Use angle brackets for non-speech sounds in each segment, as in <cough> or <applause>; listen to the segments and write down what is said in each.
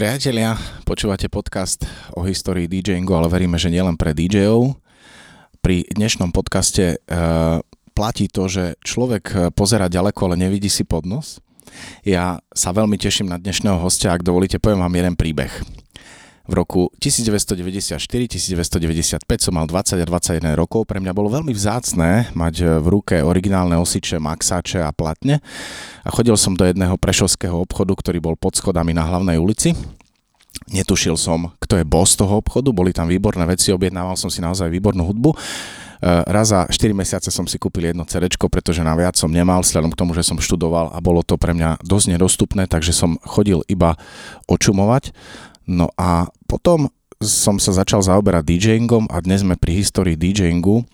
Priatelia, počúvate podcast o histórii DJingu, ale veríme, že nielen pre DJov. Pri dnešnom podcaste e, platí to, že človek pozera ďaleko, ale nevidí si pod nos. Ja sa veľmi teším na dnešného hostia, ak dovolíte, poviem vám jeden príbeh. V roku 1994-1995 som mal 20 a 21 rokov. Pre mňa bolo veľmi vzácné mať v ruke originálne osiče, maxáče a platne. A chodil som do jedného prešovského obchodu, ktorý bol pod schodami na hlavnej ulici. Netušil som, kto je boss toho obchodu, boli tam výborné veci, objednával som si naozaj výbornú hudbu. Raz za 4 mesiace som si kúpil jedno CD, pretože na viac som nemal, vzhľadom k tomu, že som študoval a bolo to pre mňa dosť nedostupné, takže som chodil iba očumovať. No a potom som sa začal zaoberať DJingom a dnes sme pri histórii DJingu,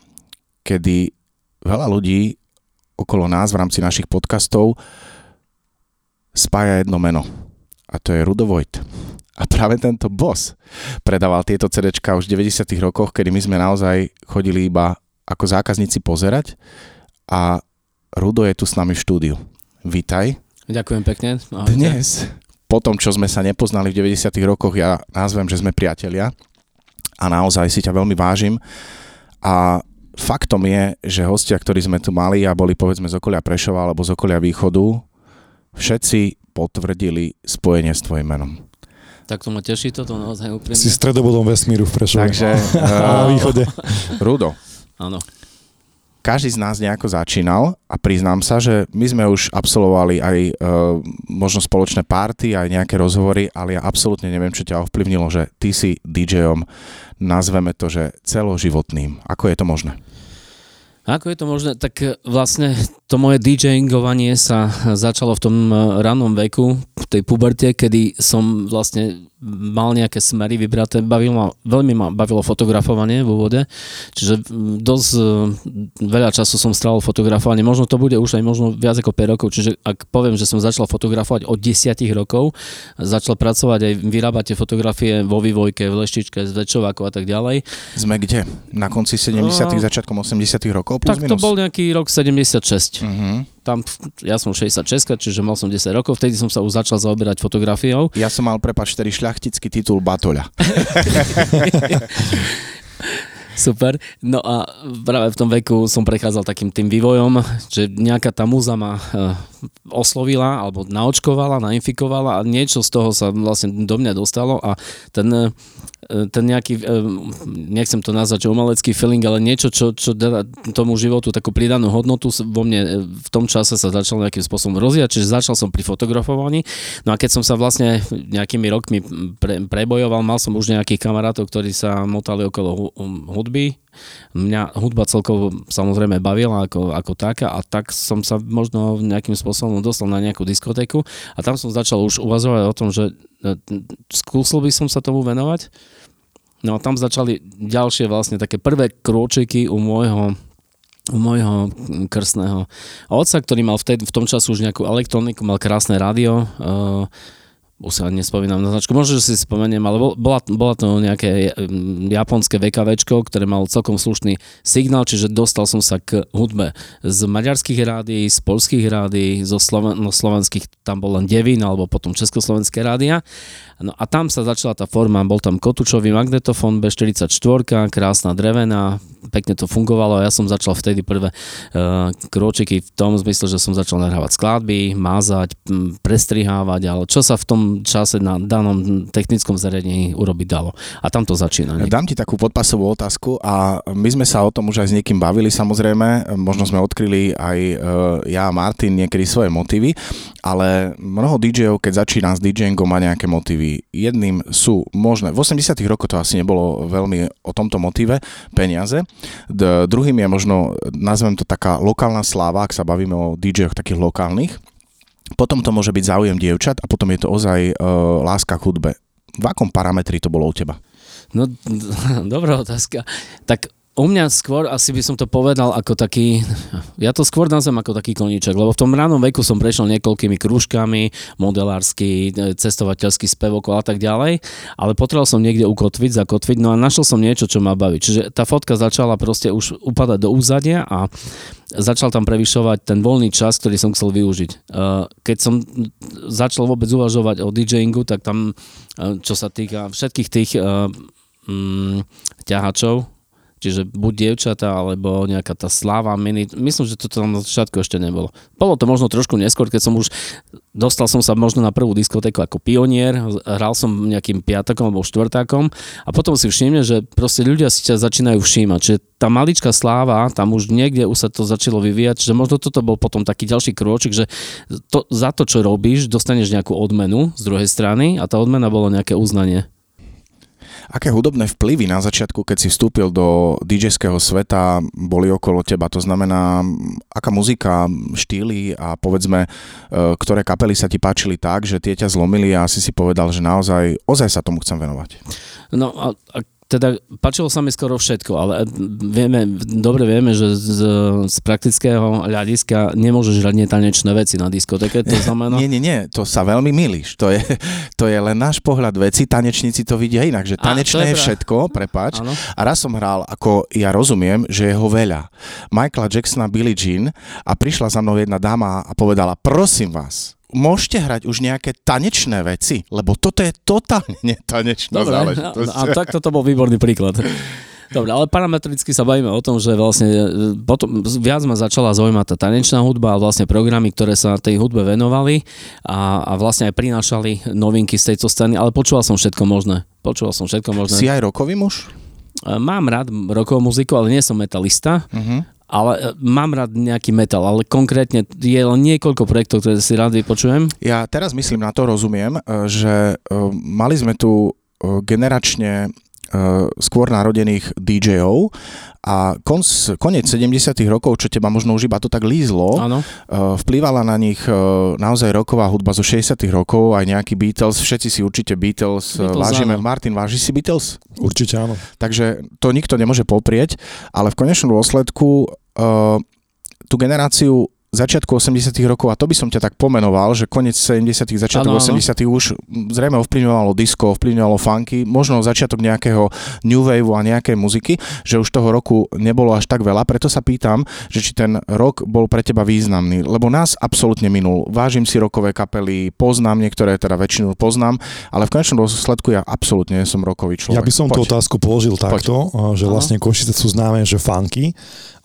kedy veľa ľudí okolo nás v rámci našich podcastov spája jedno meno. A to je Rudo Vojt. A práve tento boss predával tieto CDčka už v 90 rokoch, kedy my sme naozaj chodili iba ako zákazníci pozerať a Rudo je tu s nami v štúdiu. Vítaj. Ďakujem pekne. Ahojte. Dnes po tom, čo sme sa nepoznali v 90. rokoch, ja nazvem, že sme priatelia a naozaj si ťa veľmi vážim. A faktom je, že hostia, ktorí sme tu mali a boli povedzme z okolia Prešova alebo z okolia Východu, všetci potvrdili spojenie s tvojim menom. Tak to ma teší toto naozaj úprimne. Si stredobodom vesmíru v Prešove. Takže, <laughs> na východe. Rudo. Áno každý z nás nejako začínal a priznám sa, že my sme už absolvovali aj e, možno spoločné párty, aj nejaké rozhovory, ale ja absolútne neviem, čo ťa ovplyvnilo, že ty si DJom, nazveme to, že celoživotným. Ako je to možné? Ako je to možné? Tak e, vlastne to moje DJingovanie sa začalo v tom e, ranom veku, v tej puberte, kedy som vlastne mal nejaké smery vybraté. Bavilo ma, veľmi ma bavilo fotografovanie v úvode, čiže dosť e, veľa času som strávil fotografovanie. Možno to bude už aj možno viac ako 5 rokov, čiže ak poviem, že som začal fotografovať od 10 rokov, začal pracovať aj vyrábať tie fotografie vo Vývojke, v Leštičke, z Večováku a tak ďalej. Sme kde? Na konci 70 no, začiatkom 80 rokov? Plus tak minus? to bol nejaký rok 76. Uh-huh. Tam, ja som 66, čiže mal som 10 rokov, vtedy som sa už začal zaoberať fotografiou. Ja som mal, prepač, vtedy šľachtický titul Batoľa. <laughs> Super. No a práve v tom veku som prechádzal takým tým vývojom, že nejaká tá múza ma eh, oslovila alebo naočkovala, nainfikovala a niečo z toho sa vlastne do mňa dostalo a ten, eh, ten nejaký, eh, nechcem to nazvať, že umelecký feeling, ale niečo, čo, čo dá tomu životu takú pridanú hodnotu vo mne v tom čase sa začal nejakým spôsobom rozvíjať, čiže začal som pri fotografovaní. No a keď som sa vlastne nejakými rokmi pre, prebojoval, mal som už nejakých kamarátov, ktorí sa motali okolo hudby. Mňa hudba celkovo samozrejme bavila ako, ako taká a tak som sa možno nejakým spôsobom dostal na nejakú diskotéku a tam som začal už uvažovať o tom, že e, skúsil by som sa tomu venovať. No a tam začali ďalšie vlastne také prvé krôčiky u môjho u môjho krstného otca, ktorý mal vtedy, v tom času už nejakú elektroniku, mal krásne rádio, uh, už sa nespomínam na značku, možno, že si spomeniem, ale bola, bola to nejaké japonské VKV, ktoré mal celkom slušný signál, čiže dostal som sa k hudbe z maďarských rádií, z polských rádií, zo Sloven- no, slovenských tam bol len Devín, alebo potom československé rádia. No a tam sa začala tá forma, bol tam kotúčový magnetofón B44, krásna drevená, pekne to fungovalo a ja som začal vtedy prvé uh, kročiky v tom zmysle, že som začal nahrávať skladby, mázať, prestrihávať, ale čo sa v tom čase na danom technickom zariadení urobiť dalo. A tam to začína. Nie? Dám ti takú podpasovú otázku a my sme sa o tom už aj s niekým bavili samozrejme, možno sme odkryli aj uh, ja a Martin niekedy svoje motívy, ale mnoho DJov, keď začína s DJingom, má nejaké motívy. Jedným sú možné, v 80 rokoch to asi nebolo veľmi o tomto motíve, peniaze. D- druhým je možno, nazvem to taká lokálna sláva, ak sa bavíme o DJoch takých lokálnych potom to môže byť záujem dievčat a potom je to ozaj uh, láska k hudbe. V akom parametri to bolo u teba? No, <laughs> dobrá otázka. Tak u mňa skôr asi by som to povedal ako taký, ja to skôr nazvem ako taký koníček, lebo v tom ránom veku som prešiel niekoľkými krúžkami, modelársky, cestovateľský spevok a tak ďalej, ale potreboval som niekde ukotviť, zakotviť, no a našiel som niečo, čo ma baví. Čiže tá fotka začala proste už upadať do úzadia a začal tam prevyšovať ten voľný čas, ktorý som chcel využiť. Uh, keď som začal vôbec uvažovať o DJingu, tak tam, uh, čo sa týka všetkých tých mm, ťahačov, čiže buď dievčata, alebo nejaká tá sláva, mini. Myslím, že to tam na začiatku ešte nebolo. Bolo to možno trošku neskôr, keď som už dostal som sa možno na prvú diskotéku ako pionier, hral som nejakým piatakom alebo štvrtákom a potom si všimne, že proste ľudia si ťa začínajú všímať. Čiže tá maličká sláva, tam už niekde už sa to začalo vyvíjať, že možno toto bol potom taký ďalší krôčik, že to, za to, čo robíš, dostaneš nejakú odmenu z druhej strany a tá odmena bolo nejaké uznanie. Aké hudobné vplyvy na začiatku, keď si vstúpil do DJ-ského sveta, boli okolo teba? To znamená, aká muzika, štýly a povedzme, e, ktoré kapely sa ti páčili tak, že tie ťa zlomili a si si povedal, že naozaj, ozaj sa tomu chcem venovať? No a, a teda páčilo sa mi skoro všetko, ale vieme, dobre vieme, že z, z praktického hľadiska nemôžeš hrať netanečné veci na diskoteke, to <laughs> znamená... Nie, nie, nie, to sa veľmi milíš, to je, to je len náš pohľad veci, tanečníci to vidia inak, že tanečné a, je, je všetko, prepáč, ano. a raz som hral, ako ja rozumiem, že je ho veľa. Michaela Jacksona, Billie Jean a prišla za mnou jedna dáma a povedala, prosím vás, môžete hrať už nejaké tanečné veci, lebo toto je totálne <laughs> netanečná Dobre, záležitosť. A, a tak toto bol výborný príklad. <laughs> Dobre, ale parametricky sa bavíme o tom, že vlastne e, potom viac ma začala zaujímať tá tanečná hudba a vlastne programy, ktoré sa tej hudbe venovali a, a vlastne aj prinášali novinky z tejto scény, ale počúval som všetko možné. Počúval som všetko možné. Si aj rokový muž? E, mám rád rokovú muziku, ale nie som metalista. Uh-huh ale e, mám rád nejaký metal, ale konkrétne je len niekoľko projektov, ktoré si rád vypočujem. Ja teraz myslím na to, rozumiem, e, že e, mali sme tu generačne skôr narodených DJ-ov a konc, koniec 70 rokov, čo teba možno už iba to tak lízlo, ano. vplývala na nich naozaj roková hudba zo 60 rokov, aj nejaký Beatles, všetci si určite Beatles, Beatles vážime. Áno. Martin, váži si Beatles? Určite áno. Takže to nikto nemôže poprieť, ale v konečnom dôsledku uh, tú generáciu začiatku 80 rokov, a to by som ťa tak pomenoval, že koniec 70 začiatok 80 už zrejme ovplyvňovalo disco, ovplyvňovalo funky, možno začiatok nejakého new wave a nejakej muziky, že už toho roku nebolo až tak veľa, preto sa pýtam, že či ten rok bol pre teba významný, lebo nás absolútne minul. Vážim si rokové kapely, poznám niektoré, teda väčšinu poznám, ale v konečnom dôsledku ja absolútne som rokový človek. Ja by som Poď. tú otázku položil takto, Poď. že vlastne Košice sú známe, že funky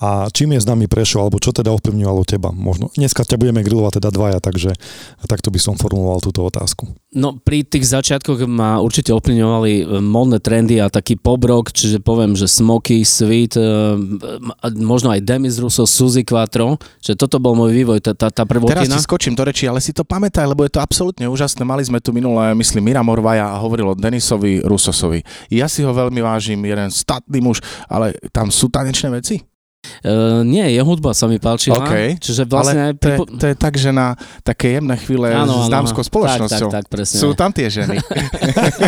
a čím je s nami prešiel, alebo čo teda ovplyvňovalo teba? Možno. Dneska ťa budeme grilovať teda dvaja, takže takto by som formuloval túto otázku. No pri tých začiatkoch ma určite ovplyvňovali e, modné trendy a taký pobrok, čiže poviem, že Smoky, Sweet, e, možno aj Demis Russo, Suzy Quattro, že toto bol môj vývoj, tá, tá, tá prvotina. Teraz si skočím do reči, ale si to pamätaj, lebo je to absolútne úžasné. Mali sme tu minulé, myslím, Mira Morvaja a hovoril o Denisovi Rusosovi. Ja si ho veľmi vážim, jeden statný muž, ale tam sú tanečné veci? Uh, nie, jeho hudba sa mi páčila. Okay. Čiže vlastne Ale to, je, to je tak, že na také jemné chvíle áno, s dámskou spoločnosťou. Tak, tak, tak, presne. Sú tam tie ženy.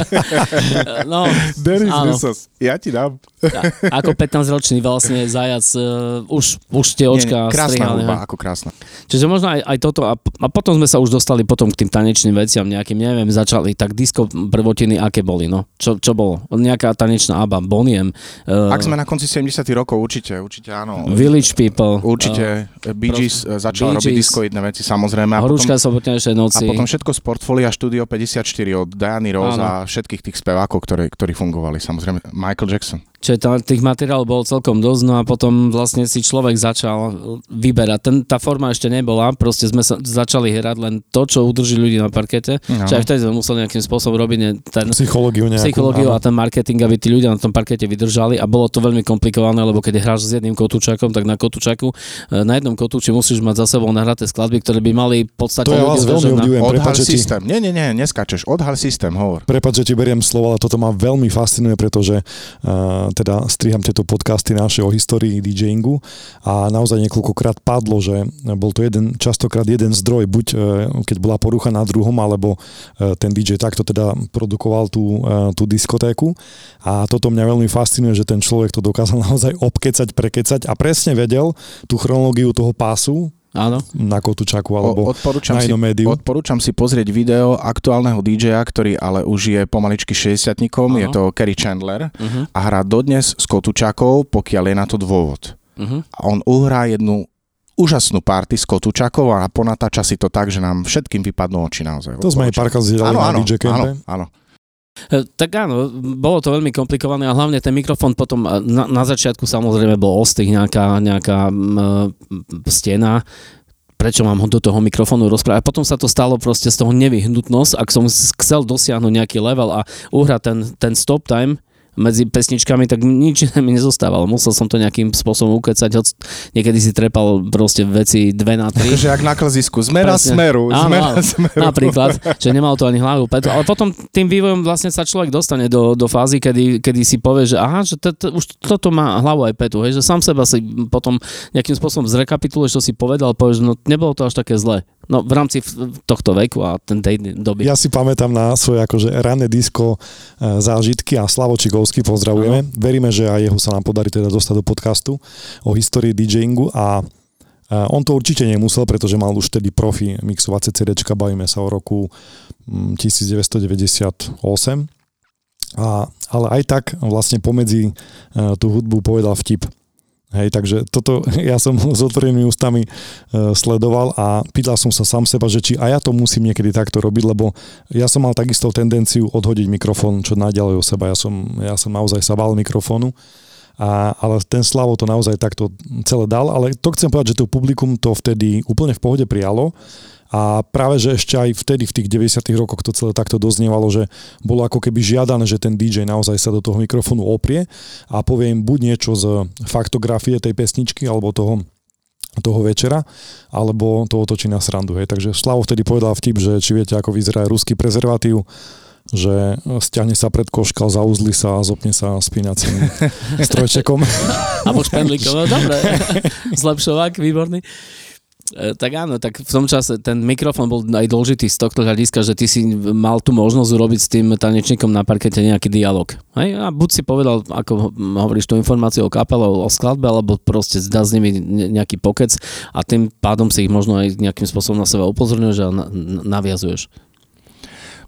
<laughs> no, Denis áno. ja ti dám. A, ako 15-ročný vlastne zajac, uh, už, už tie očka nie, nie, Krásna hudba, ako krásna. Čiže možno aj, aj toto. A, a potom sme sa už dostali potom k tým tanečným veciam nejakým, neviem, začali tak disco prvotiny, aké boli, no. Čo, čo bolo? Nejaká tanečná aba, Boniem. Uh, Ak sme na konci 70 rokov, určite, určite áno. Village People. Určite. Uh, Bee Gees uh, začal Bee robiť diskoidné veci, samozrejme. A Horúčka sobotnejšie noci. A potom všetko z portfólia Studio 54 od Diany Rose áno. a všetkých tých spevákov, ktorí, ktorí fungovali, samozrejme. Michael Jackson. Čiže tá, tých materiálov bolo celkom dosť, no a potom vlastne si človek začal vyberať. Ten, tá forma ešte nebola, proste sme sa, začali hrať len to, čo udrží ľudí na parkete. No. Čiže aj vtedy sme museli nejakým spôsobom robiť ten, psychológiu, nejakú, psychológiu a ten marketing, aby tí ľudia na tom parkete vydržali a bolo to veľmi komplikované, lebo keď hráš s jedným kotúčakom, tak na kotúčaku, e, na jednom kotúči musíš mať za sebou nahraté skladby, ktoré by mali v podstate to ja vás veľmi obdivujem. Odhal systém. Nie, nie, nie, neskačeš. Odhal systém, hovor. Prepač, že ti beriem slovo, ale toto ma veľmi fascinuje, pretože uh, teda striham tieto podcasty naše o histórii DJingu. A naozaj niekoľkokrát padlo, že bol to jeden, častokrát jeden zdroj, buď e, keď bola porucha na druhom, alebo e, ten DJ takto teda produkoval tú, tú diskotéku. A toto mňa veľmi fascinuje, že ten človek to dokázal <laughs> naozaj obkecať, prekecať a presne vedel tú chronológiu toho pásu, Áno. na Kotučaku alebo odporúčam na inom si, médiu. Odporúčam si pozrieť video aktuálneho DJ-a, ktorý ale už je pomaličky 60 je to Kerry Chandler uh-huh. a hrá dodnes s Kotučakou, pokiaľ je na to dôvod. Uh-huh. A on uhrá jednu úžasnú party s Kotučakou a ponatáča si to tak, že nám všetkým vypadnú oči naozaj. To sme aj párkrát zdieľali na DJ Áno, áno. E, tak áno, bolo to veľmi komplikované a hlavne ten mikrofón potom na, na začiatku samozrejme bol ostých nejaká, nejaká m, stena, prečo mám ho do toho mikrofónu rozprávať. A potom sa to stalo proste z toho nevyhnutnosť, ak som chcel dosiahnuť nejaký level a uhrať ten, ten stop time, medzi pesničkami, tak nič <laughs> mi nezostávalo. Musel som to nejakým spôsobom ukecať, hoď niekedy si trepal proste veci dve na tri. Takže jak na klzisku, zmera Presne. smeru, áno, zmera áno, smeru. Napríklad, že nemal to ani hlavu. Ale potom tým vývojom vlastne sa človek dostane do, do fázy, kedy, kedy si povie, že aha, že to, to, už toto má hlavu aj petu, hej, že sám seba si potom nejakým spôsobom zrekapituluješ, čo si povedal, povieš, no nebolo to až také zle. No v rámci tohto veku a tej doby. Ja si pamätám na svoje akože ranné disko e, zážitky a Slavo Čigovský pozdravujeme. Ano. Veríme, že aj jeho sa nám podarí teda dostať do podcastu o histórii DJingu a on to určite nemusel, pretože mal už tedy profi mixovacie CD, bavíme sa o roku 1998. Mm, a, ale aj tak vlastne pomedzi e, tú hudbu povedal vtip Hej, takže toto <laughs> ja som <laughs> s otvorenými ústami uh, sledoval a pýtal som sa sám seba, že či aj ja to musím niekedy takto robiť, lebo ja som mal takisto tendenciu odhodiť mikrofón čo najďalej od seba. Ja som, ja som naozaj sa bál mikrofónu. A, ale ten Slavo to naozaj takto celé dal, ale to chcem povedať, že to publikum to vtedy úplne v pohode prijalo a práve, že ešte aj vtedy, v tých 90 rokoch to celé takto doznievalo, že bolo ako keby žiadané, že ten DJ naozaj sa do toho mikrofónu oprie a povie im buď niečo z faktografie tej pesničky alebo toho toho večera, alebo to otočí na srandu. Hej. Takže Slavo vtedy povedal vtip, že či viete, ako vyzerá ruský prezervatív, že stiahne sa pred koškal, zauzli sa a zopne sa spínacím <laughs> strojčekom. A po špendlíkom, no dobre. <laughs> Zlepšovák, výborný. E, tak áno, tak v tom čase ten mikrofón bol aj dôležitý z tohto hľadiska, že ty si mal tú možnosť urobiť s tým tanečníkom na parkete nejaký dialog. Hej? A buď si povedal, ako hovoríš tú informáciu o kapele, o skladbe, alebo proste zdá s nimi nejaký pokec a tým pádom si ich možno aj nejakým spôsobom na seba upozorňuješ a na, naviazuješ.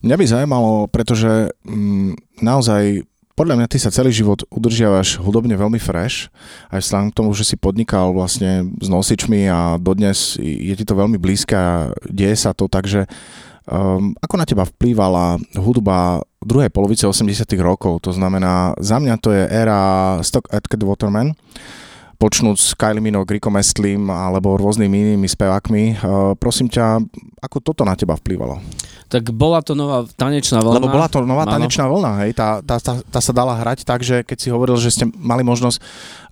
Mňa by zaujímalo, pretože mm, naozaj podľa mňa ty sa celý život udržiavaš hudobne veľmi fresh, aj vzhľadom k tomu, že si podnikal vlastne s nosičmi a dodnes je ti to veľmi blízke a deje sa to, takže um, ako na teba vplývala hudba druhej polovice 80 rokov, to znamená, za mňa to je éra Stock Atket Waterman, počnúť s Kylie Minogue, Rickom Estlim alebo rôznymi inými spevákmi. Uh, prosím ťa, ako toto na teba vplývalo? tak bola to nová tanečná vlna. Lebo bola to nová tanečná vlna, hej, tá, tá, tá, tá sa dala hrať tak, že keď si hovoril, že ste mali možnosť,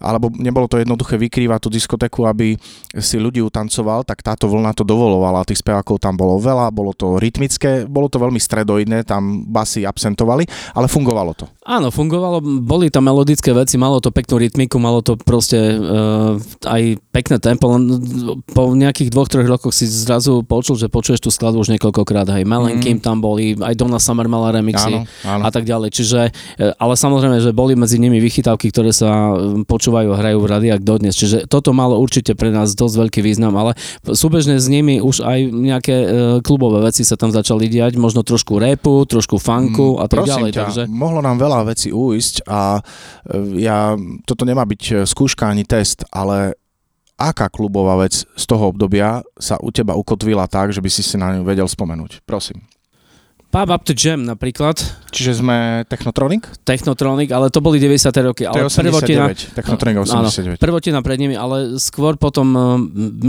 alebo nebolo to jednoduché vykrývať tú diskotéku, aby si ľudí utancoval, tak táto vlna to dovolovala, tých spevákov tam bolo veľa, bolo to rytmické, bolo to veľmi stredoidné, tam basy absentovali, ale fungovalo to. Áno, fungovalo, boli tam melodické veci, malo to peknú rytmiku, malo to proste uh, aj pekné tempo, len po nejakých dvoch, troch rokoch si zrazu počul, že počuješ tú skladbu už niekoľkokrát, hej, Ellen mm. Tam boli, aj Donna Summer mala remixy áno, áno. a tak ďalej. Čiže, e, ale samozrejme, že boli medzi nimi vychytávky, ktoré sa e, počúvajú a hrajú v radiách dodnes. Čiže toto malo určite pre nás dosť veľký význam, ale súbežne s nimi už aj nejaké e, klubové veci sa tam začali diať, možno trošku repu, trošku funku mm, a tak ďalej. Ťa, takže... mohlo nám veľa vecí uísť a ja, toto nemá byť skúška ani test, ale aká klubová vec z toho obdobia sa u teba ukotvila tak, že by si si na ňu vedel spomenúť? Prosím. Pub Up to Jam napríklad. Čiže sme Technotronic? Technotronic, ale to boli 90. roky. Ale to je 89, prvotina, Technotronic 89. Áno, prvotina pred nimi, ale skôr potom eh,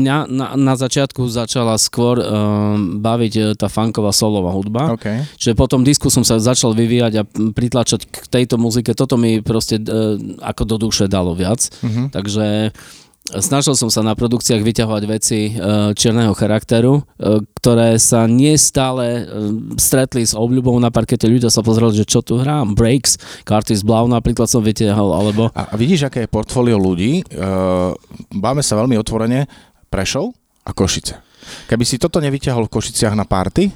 mňa na, na začiatku začala skôr um, baviť eh, tá funková solová hudba. Okay. Čiže potom disku som sa začal vyvíjať a pritlačať k tejto muzike. Toto mi proste uh, ako do duše dalo viac. Uh-huh. Takže Snažil som sa na produkciách vyťahovať veci e, čierneho charakteru, e, ktoré sa nestále e, stretli s obľubou na parkete. Ľudia sa pozreli, že čo tu hrám, Breaks, Curtis Blau napríklad som vyťahol, alebo... A, a vidíš, aké je portfólio ľudí? Báme sa veľmi otvorene Prešov a Košice. Keby si toto nevyťahol v Košiciach na party,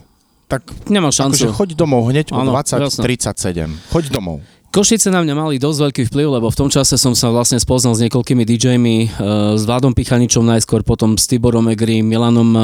tak Nemá šancu. Akože choď domov hneď o 20.37. Choď domov. Košice na mňa mali dosť veľký vplyv, lebo v tom čase som sa vlastne spoznal s niekoľkými DJmi, uh, s Vladom Pichaničom najskôr, potom s Tiborom Egri, Milanom uh,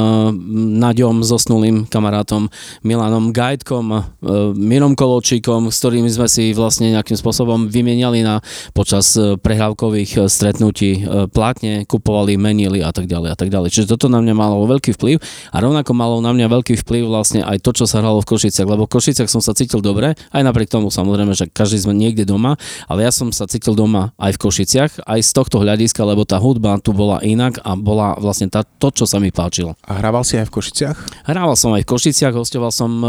Naďom, zosnulým kamarátom, Milanom Gajdkom, uh, Mirom Koločíkom, s ktorými sme si vlastne nejakým spôsobom vymieniali na počas prehrávkových stretnutí platne, kupovali, menili a tak ďalej a tak ďalej. Čiže toto na mňa malo veľký vplyv a rovnako malo na mňa veľký vplyv vlastne aj to, čo sa hralo v Košiciach, lebo v Košiciach som sa cítil dobre, aj napriek tomu samozrejme, že každý sme niekde doma, ale ja som sa cítil doma aj v Košiciach, aj z tohto hľadiska, lebo tá hudba tu bola inak a bola vlastne tá, to, čo sa mi páčilo. A hrával si aj v Košiciach? Hrával som aj v Košiciach, hostoval som e,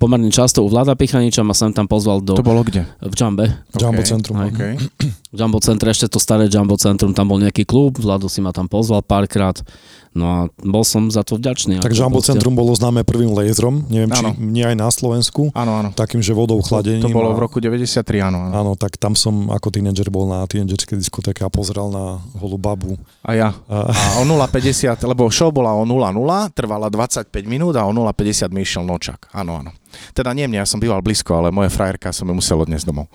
pomerne často u Vlada Pichaniča, ma som tam pozval do... To bolo kde? V Jumbe. Okay. Jumbo Centrum. Okay. Jumbo Centrum, ešte to staré Jumbo Centrum, tam bol nejaký klub, Vlado si ma tam pozval párkrát. No a bol som za to vďačný. Takže Jumbo Centrum bolo známe prvým laserom, neviem, ano. či nie aj na Slovensku. Áno, áno. Takým, že vodou chladením. To, to bolo v roku 93, áno, áno. Áno, tak tam som ako tínedžer bol na tínedžerskej diskotéke a pozeral na holú babu. A ja. A, a o 0,50, lebo show bola o 0,0, trvala 25 minút a o 0,50 mi išiel nočak. Áno, áno. Teda nie mne, ja som býval blízko, ale moja frajerka som ju musel odniesť domov.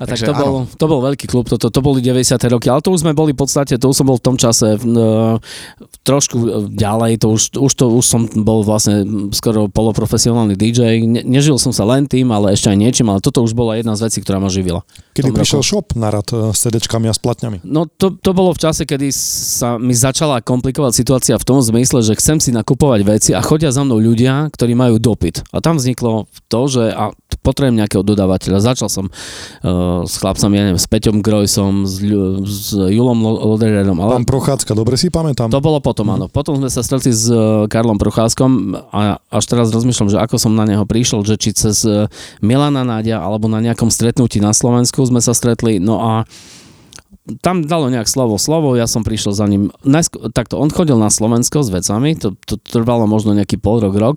A Takže, tak to bol, to bol veľký klub, to, to, to boli 90. roky, ale to už sme boli v podstate, to už som bol v tom čase uh, trošku ďalej, to už, už, to, už som bol vlastne skoro poloprofesionálny DJ, ne, nežil som sa len tým, ale ešte aj niečím, ale toto už bola jedna z vecí, ktorá ma živila. Kedy prišiel roku. shop na rad e, s CD-čkami a s platňami? No to, to bolo v čase, kedy sa mi začala komplikovať situácia v tom zmysle, že chcem si nakupovať veci a chodia za mnou ľudia, ktorí majú dopyt. A tam vzniklo to, že a potrebujem nejakého dodávateľa. Začal som uh, s chlapcami, ja neviem, s Peťom Grojsom, s, s Julom Lodererom. Ale... Pán Prochádzka, dobre si pamätám. To bolo potom, áno. Potom sme sa stretli s uh, Karlom Prochádzkom a až teraz rozmýšľam, že ako som na neho prišiel, že či cez uh, Milana Nádia alebo na nejakom stretnutí na Slovensku sme sa stretli. No a tam dalo nejak slovo slovo, ja som prišiel za ním. Najsk- takto, on chodil na Slovensko s vecami, to, to trvalo možno nejaký pol rok, rok,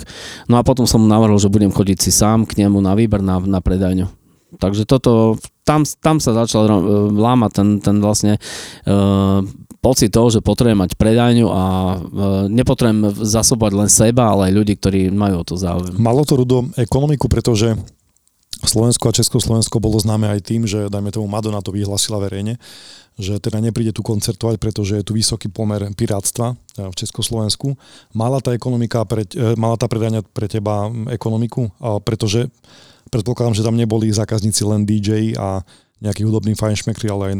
no a potom som mu navrhol, že budem chodiť si sám k nemu na výber na, na predajňu. Takže toto, tam, tam sa začal e, lámať ten, ten vlastne uh, pocit toho, že potrebujem mať predajňu a uh, nepotrebujem zasobovať len seba, ale aj ľudí, ktorí majú o to záujem. Malo to Rudo ekonomiku, pretože Slovensko a Československo bolo známe aj tým, že dajme tomu Madonna to vyhlasila verejne, že teda nepríde tu koncertovať, pretože je tu vysoký pomer pirátstva e, v Československu. Mala tá ekonomika, pre, e, mala tá predania pre teba ekonomiku, pretože predpokladám, že tam neboli zákazníci len DJ a nejaký hudobný fajnšmekri, ale aj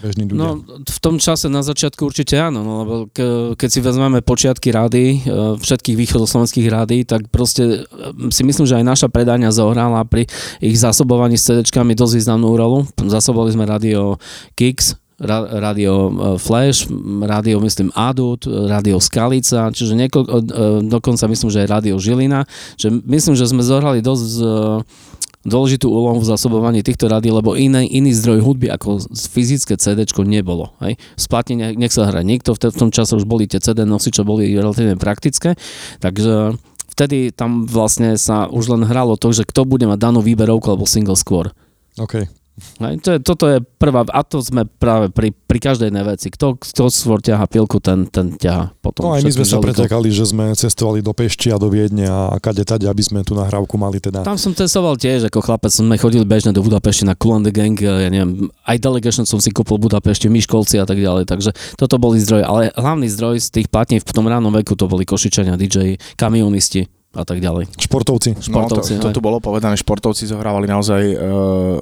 bežní ľudia. No, v tom čase na začiatku určite áno, no, lebo ke, keď si vezmeme počiatky rády, e, všetkých východoslovenských rády, tak proste si myslím, že aj naša predania zohrala pri ich zásobovaní s CD-čkami dosť významnú rolu. Zásobovali sme radio Kicks, rádio e, Flash, rádio myslím Adut, rádio Skalica, čiže niekoľko, e, dokonca myslím, že aj rádio Žilina, že myslím, že sme zohrali dosť dôležitú úlohu v zasobovaní týchto rádií, lebo iný, iný zdroj hudby ako fyzické CD nebolo. Hej. Splatne nech sa hrá nikto, v, tom čase už boli tie CD nosiče, boli relatívne praktické, takže vtedy tam vlastne sa už len hralo to, že kto bude mať danú výberovku alebo single skôr. OK. Hej, to je, toto je prvá, a to sme práve pri, pri každej jednej veci. Kto, kto svor ťaha pilku, ten, ten ťaha potom. No aj my sme sa pretekali, že sme cestovali do Pešti a do Viedne a kade tade, aby sme tú nahrávku mali teda. Tam som cestoval tiež, ako chlapec sme chodili bežne do Budapešti na Cool the Gang, ja neviem, aj Delegation som si kúpil v Budapešti, Myškolci a tak ďalej, takže toto boli zdroje, ale hlavný zdroj z tých platní v tom ránom veku to boli Košičania, DJ, kamionisti, a tak ďalej. Športovci. Športovci no, to, to tu bolo povedané, športovci zohrávali naozaj e,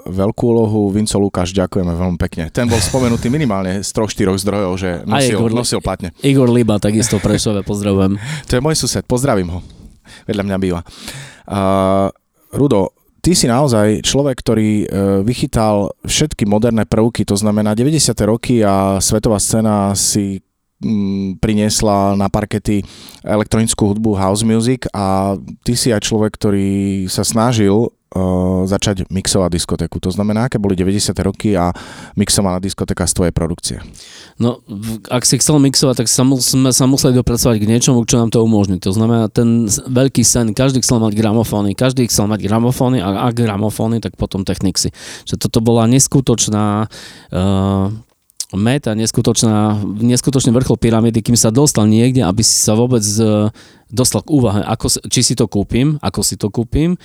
veľkú úlohu. Vinco Lukáš, ďakujeme veľmi pekne. Ten bol spomenutý minimálne z troch, štyroch zdrojov, že nosil, Igor, nosil platne. Igor Liba, takisto Prešove, <laughs> pozdravujem. to je môj sused, pozdravím ho. Vedľa mňa býva. Uh, Rudo, ty si naozaj človek, ktorý e, vychytal všetky moderné prvky, to znamená 90. roky a svetová scéna si priniesla na parkety elektronickú hudbu house music a ty si aj človek, ktorý sa snažil začať mixovať diskotéku. To znamená, aké boli 90. roky a mixovaná diskotéka z tvojej produkcie? No, ak si chcel mixovať, tak sme sa museli dopracovať k niečomu, čo nám to umožní. To znamená, ten veľký sen, každý chcel mať gramofóny, každý chcel mať gramofóny a ak gramofóny, tak potom technixy. Že toto bola neskutočná uh, meta, neskutočná, neskutočný vrchol pyramídy, kým sa dostal niekde, aby si sa vôbec e, dostal k úvahe, ako, či si to kúpim, ako si to kúpim,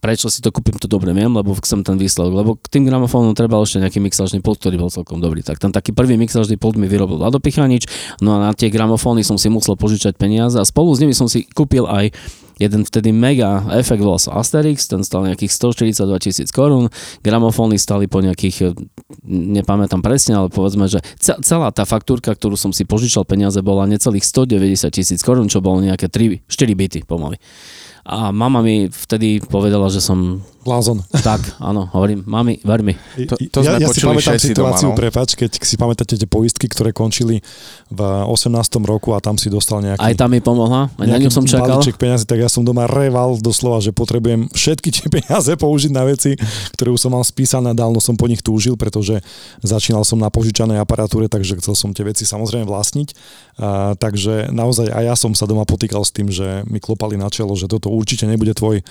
prečo si to kúpim, to dobre viem, lebo chcem ten výsledok, lebo k tým gramofónom treba ešte nejaký mixážny pult, ktorý bol celkom dobrý. Tak ten taký prvý mixážny pult mi vyrobil Vlado Pichanič, no a na tie gramofóny som si musel požičať peniaze a spolu s nimi som si kúpil aj jeden vtedy mega efekt volal sa Asterix, ten stal nejakých 142 tisíc korún, gramofóny stali po nejakých, e, nepamätám presne, ale povedzme, že celá tá faktúrka, ktorú som si požičal peniaze, bola necelých 190 tisíc korún, čo bolo nejaké 3, 4 byty pomaly. A mama mi vtedy povedala, že som Blázon. Tak, áno, hovorím, mami, ver mi. To, to ja, ja si pamätám situáciu, doma, no? prepač, keď si pamätáte tie poistky, ktoré končili v 18. roku a tam si dostal nejaký... Aj tam mi pomohla, aj na ňu som čakal. peniazy, tak ja som doma reval doslova, že potrebujem všetky tie <laughs> peniaze použiť na veci, ktoré už som mal spísané, dávno som po nich túžil, pretože začínal som na požičanej aparatúre, takže chcel som tie veci samozrejme vlastniť. A, takže naozaj aj ja som sa doma potýkal s tým, že mi klopali na čelo, že toto určite nebude tvoj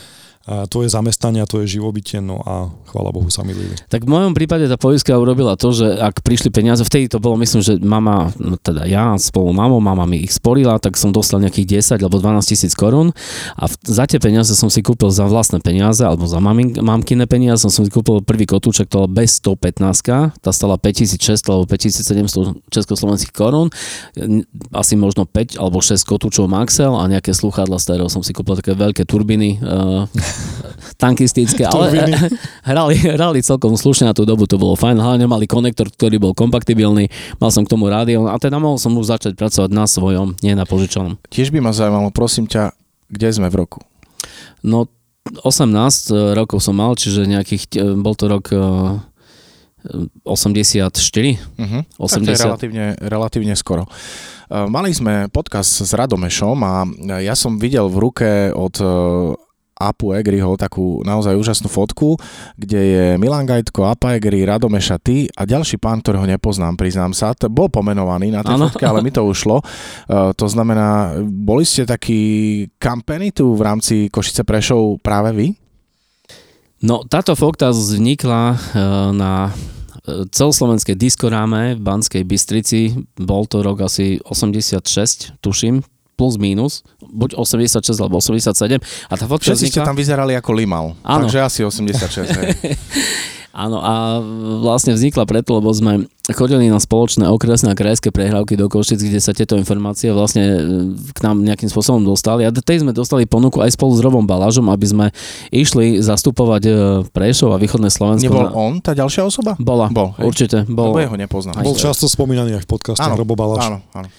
tvoje zamestnanie a tvoje živobytie, no a chvála Bohu sa milili. Tak v mojom prípade tá poistka urobila to, že ak prišli peniaze, vtedy to bolo, myslím, že mama, no teda ja spolu mamou, mama mi ich sporila, tak som dostal nejakých 10 alebo 12 tisíc korún a za tie peniaze som si kúpil za vlastné peniaze alebo za mamin, mamkine peniaze som si kúpil prvý kotúček, to bez 115, tá stala 5600 alebo 5700 československých korún, asi možno 5 alebo 6 kotúčov Maxel a nejaké sluchadla stereo som si kúpil také veľké turbiny uh, tankistické, <laughs> ale <laughs> hrali, hrali celkom slušne na tú dobu, to bolo fajn, hlavne mali konektor, ktorý bol kompatibilný, mal som k tomu rádio a teda mohol som už začať pracovať na svojom, nie na požičanom. Tiež by ma zaujímalo, prosím ťa, kde sme v roku? No 18 e, rokov som mal, čiže nejakých, e, bol to rok 84. Uh-huh. 80. Tak to je relatívne, relatívne skoro. E, mali sme podcast s Radomešom a ja som videl v ruke od Apu Egriho takú naozaj úžasnú fotku, kde je Milan Gajtko, Apa Egri, Radomeša, ty a ďalší pán, ktorého nepoznám, priznám sa. Bol pomenovaný na tej ano. fotke, ale mi to ušlo. Uh, to znamená, boli ste takí kampeny tu v rámci Košice Prešov práve vy? No, táto fotka vznikla uh, na e, celoslovenskej diskoráme v Banskej Bystrici. Bol to rok asi 86, tuším, plus minus, buď 86 alebo 87. A tá fotka Všetci vznikla... ste tam vyzerali ako limal, Áno. takže asi 86. <laughs> Áno a vlastne vznikla preto, lebo sme chodili na spoločné okresné a krajské prehrávky do Košic, kde sa tieto informácie vlastne e, k nám nejakým spôsobom dostali. A tej sme dostali ponuku aj spolu s Robom Balažom, aby sme išli zastupovať e, Prešov a východné Slovensko. Nebol on tá ďalšia osoba? Bola, bol, určite. Bol. Lebo jeho nepoznám. Bol často spomínaný aj v podcaste Robo Balaž. Áno, áno.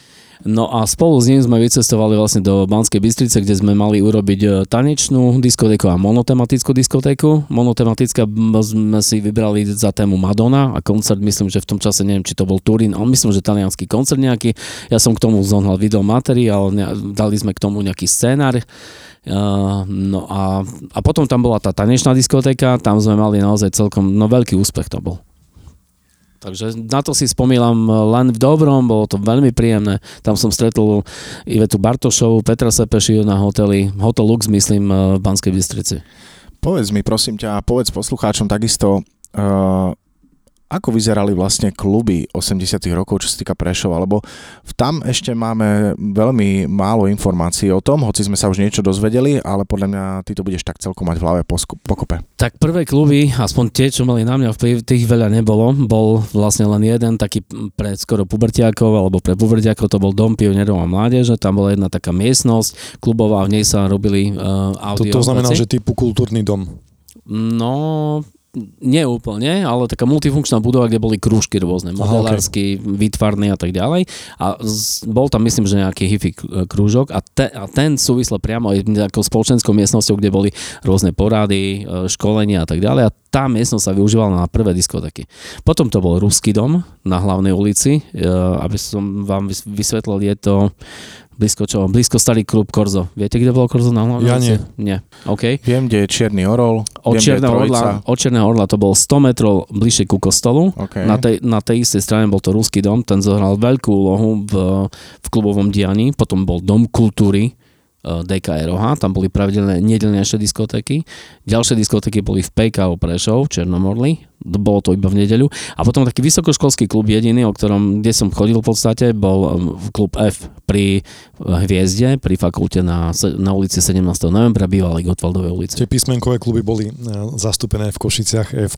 No a spolu s ním sme vycestovali vlastne do Banskej Bystrice, kde sme mali urobiť e, tanečnú diskotéku a monotematickú diskotéku. Monotematická sme si vybrali za tému Madonna a koncert, myslím, že v tom čase, neviem, či to bol Turín, on myslím, že talianský koncert nejaký. Ja som k tomu zohnal videomateriál, dali sme k tomu nejaký scénar. Uh, no a, a potom tam bola tá tanečná diskotéka, tam sme mali naozaj celkom, no veľký úspech to bol. Takže na to si spomínam len v dobrom, bolo to veľmi príjemné. Tam som stretol Ivetu Bartošovu, Petra Sepešiu na hoteli, Hotel Lux, myslím, v Banskej Bystrici. Povedz mi, prosím ťa, povedz poslucháčom takisto, uh, ako vyzerali vlastne kluby 80 rokov, čo sa týka Prešova, lebo tam ešte máme veľmi málo informácií o tom, hoci sme sa už niečo dozvedeli, ale podľa mňa ty to budeš tak celkom mať v hlave pokope. Tak prvé kluby, aspoň tie, čo mali na mňa vplyv, tých veľa nebolo. Bol vlastne len jeden taký pre skoro pubertiakov, alebo pre pubertiakov to bol Dom pionierov a mládeže, tam bola jedna taká miestnosť klubová, v nej sa robili uh, audio. To, to znamená, že typu kultúrny dom. No, nie úplne, ale taká multifunkčná budova, kde boli krúžky rôzne, modelársky, okay. výtvarný a tak ďalej. A z, bol tam myslím, že nejaký hifi krúžok a, te, a ten súvislo priamo aj nejakou spoločenskou miestnosťou, kde boli rôzne porady, e, školenia a tak ďalej. A tá miestnosť sa využívala na prvé diskotéky. Potom to bol Ruský dom na hlavnej ulici, e, aby som vám vysvetlil, je to Blízko čo? Blízko starý klub Korzo. Viete, kde bol Korzo na hlavnom? Ja nie. Nie. OK. Viem, kde je Čierny orol. Od viem, Čierneho, orla, od Čierneho orla to bol 100 metrov bližšie ku kostolu. Okay. Na, tej, na tej istej strane bol to Ruský dom, ten zohral veľkú úlohu v, v klubovom dianí. Potom bol Dom kultúry, DKROH, tam boli pravidelné nedelnejšie diskotéky. Ďalšie diskotéky boli v PKO Prešov, Černomorli, bolo to iba v nedeľu. A potom taký vysokoškolský klub jediný, o ktorom, kde som chodil v podstate, bol um, klub F pri Hviezde, pri fakulte na, na ulici 17. novembra, bývalej Gotwaldovej ulici. Tie písmenkové kluby boli zastúpené v Košiciach, F